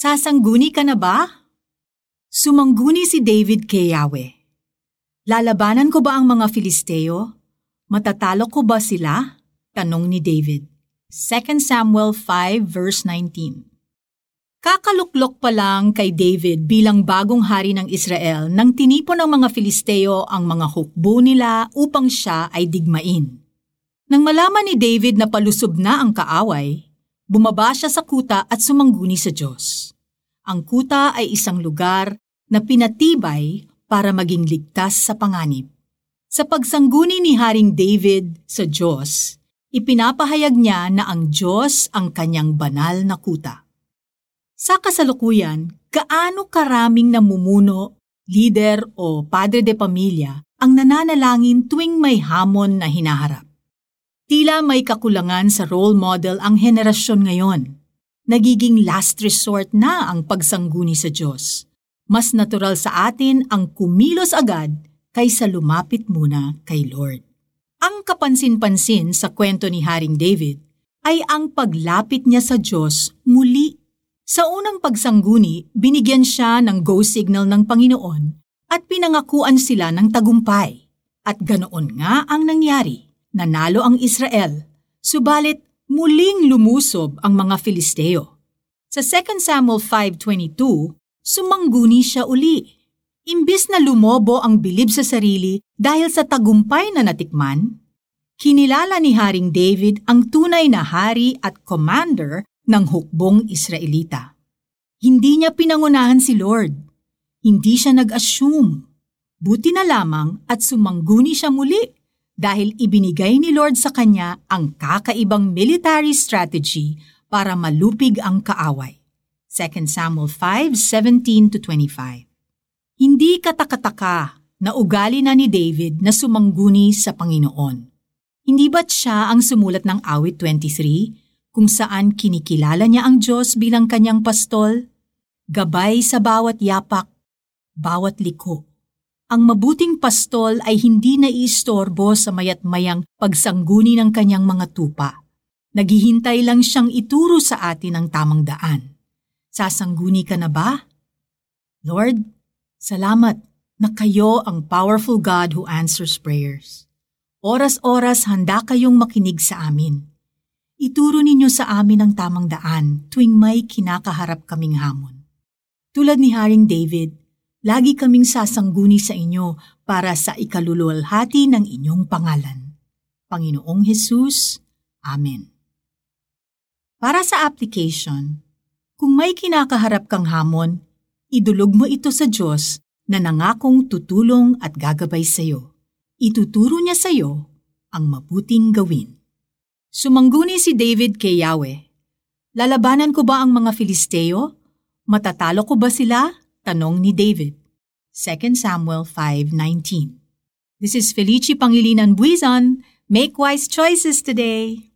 Sasangguni ka na ba? Sumangguni si David kay Yahweh. Lalabanan ko ba ang mga Filisteo? Matatalo ko ba sila? Tanong ni David. 2 Samuel 5 verse 19 Kakaluklok pa lang kay David bilang bagong hari ng Israel nang tinipon ng mga Filisteo ang mga hukbo nila upang siya ay digmain. Nang malaman ni David na palusob na ang kaaway, bumaba siya sa kuta at sumangguni sa Diyos. Ang kuta ay isang lugar na pinatibay para maging ligtas sa panganib. Sa pagsangguni ni Haring David sa Diyos, ipinapahayag niya na ang Diyos ang kanyang banal na kuta. Sa kasalukuyan, gaano karaming namumuno, leader o padre de pamilya ang nananalangin tuwing may hamon na hinaharap. Tila may kakulangan sa role model ang henerasyon ngayon nagiging last resort na ang pagsangguni sa Diyos. Mas natural sa atin ang kumilos agad kaysa lumapit muna kay Lord. Ang kapansin-pansin sa kwento ni Haring David ay ang paglapit niya sa Diyos muli. Sa unang pagsangguni, binigyan siya ng go signal ng Panginoon at pinangakuan sila ng tagumpay. At ganoon nga ang nangyari. Nanalo ang Israel. Subalit muling lumusob ang mga Filisteo. Sa 2 Samuel 5.22, sumangguni siya uli. Imbis na lumobo ang bilib sa sarili dahil sa tagumpay na natikman, kinilala ni Haring David ang tunay na hari at commander ng hukbong Israelita. Hindi niya pinangunahan si Lord. Hindi siya nag-assume. Buti na lamang at sumangguni siya muli dahil ibinigay ni Lord sa kanya ang kakaibang military strategy para malupig ang kaaway. 2 Samuel 5:17-25. Hindi katakataka na ugali na ni David na sumangguni sa Panginoon. Hindi ba't siya ang sumulat ng awit 23 kung saan kinikilala niya ang Diyos bilang kanyang pastol? Gabay sa bawat yapak, bawat liko ang mabuting pastol ay hindi naiistorbo sa mayat mayang pagsangguni ng kanyang mga tupa. Naghihintay lang siyang ituro sa atin ang tamang daan. Sasangguni ka na ba? Lord, salamat na kayo ang powerful God who answers prayers. Oras-oras handa kayong makinig sa amin. Ituro ninyo sa amin ang tamang daan tuwing may kinakaharap kaming hamon. Tulad ni Haring David, lagi kaming sasangguni sa inyo para sa ikaluluwalhati ng inyong pangalan. Panginoong Hesus, Amen. Para sa application, kung may kinakaharap kang hamon, idulog mo ito sa Diyos na nangakong tutulong at gagabay sa iyo. Ituturo niya sa iyo ang mabuting gawin. Sumangguni si David kay Yahweh. Lalabanan ko ba ang mga Filisteo? Matatalo ko ba sila? Tanong ni David. 2 Samuel 5.19 This is Felici Pangilinan Buizon. Make wise choices today.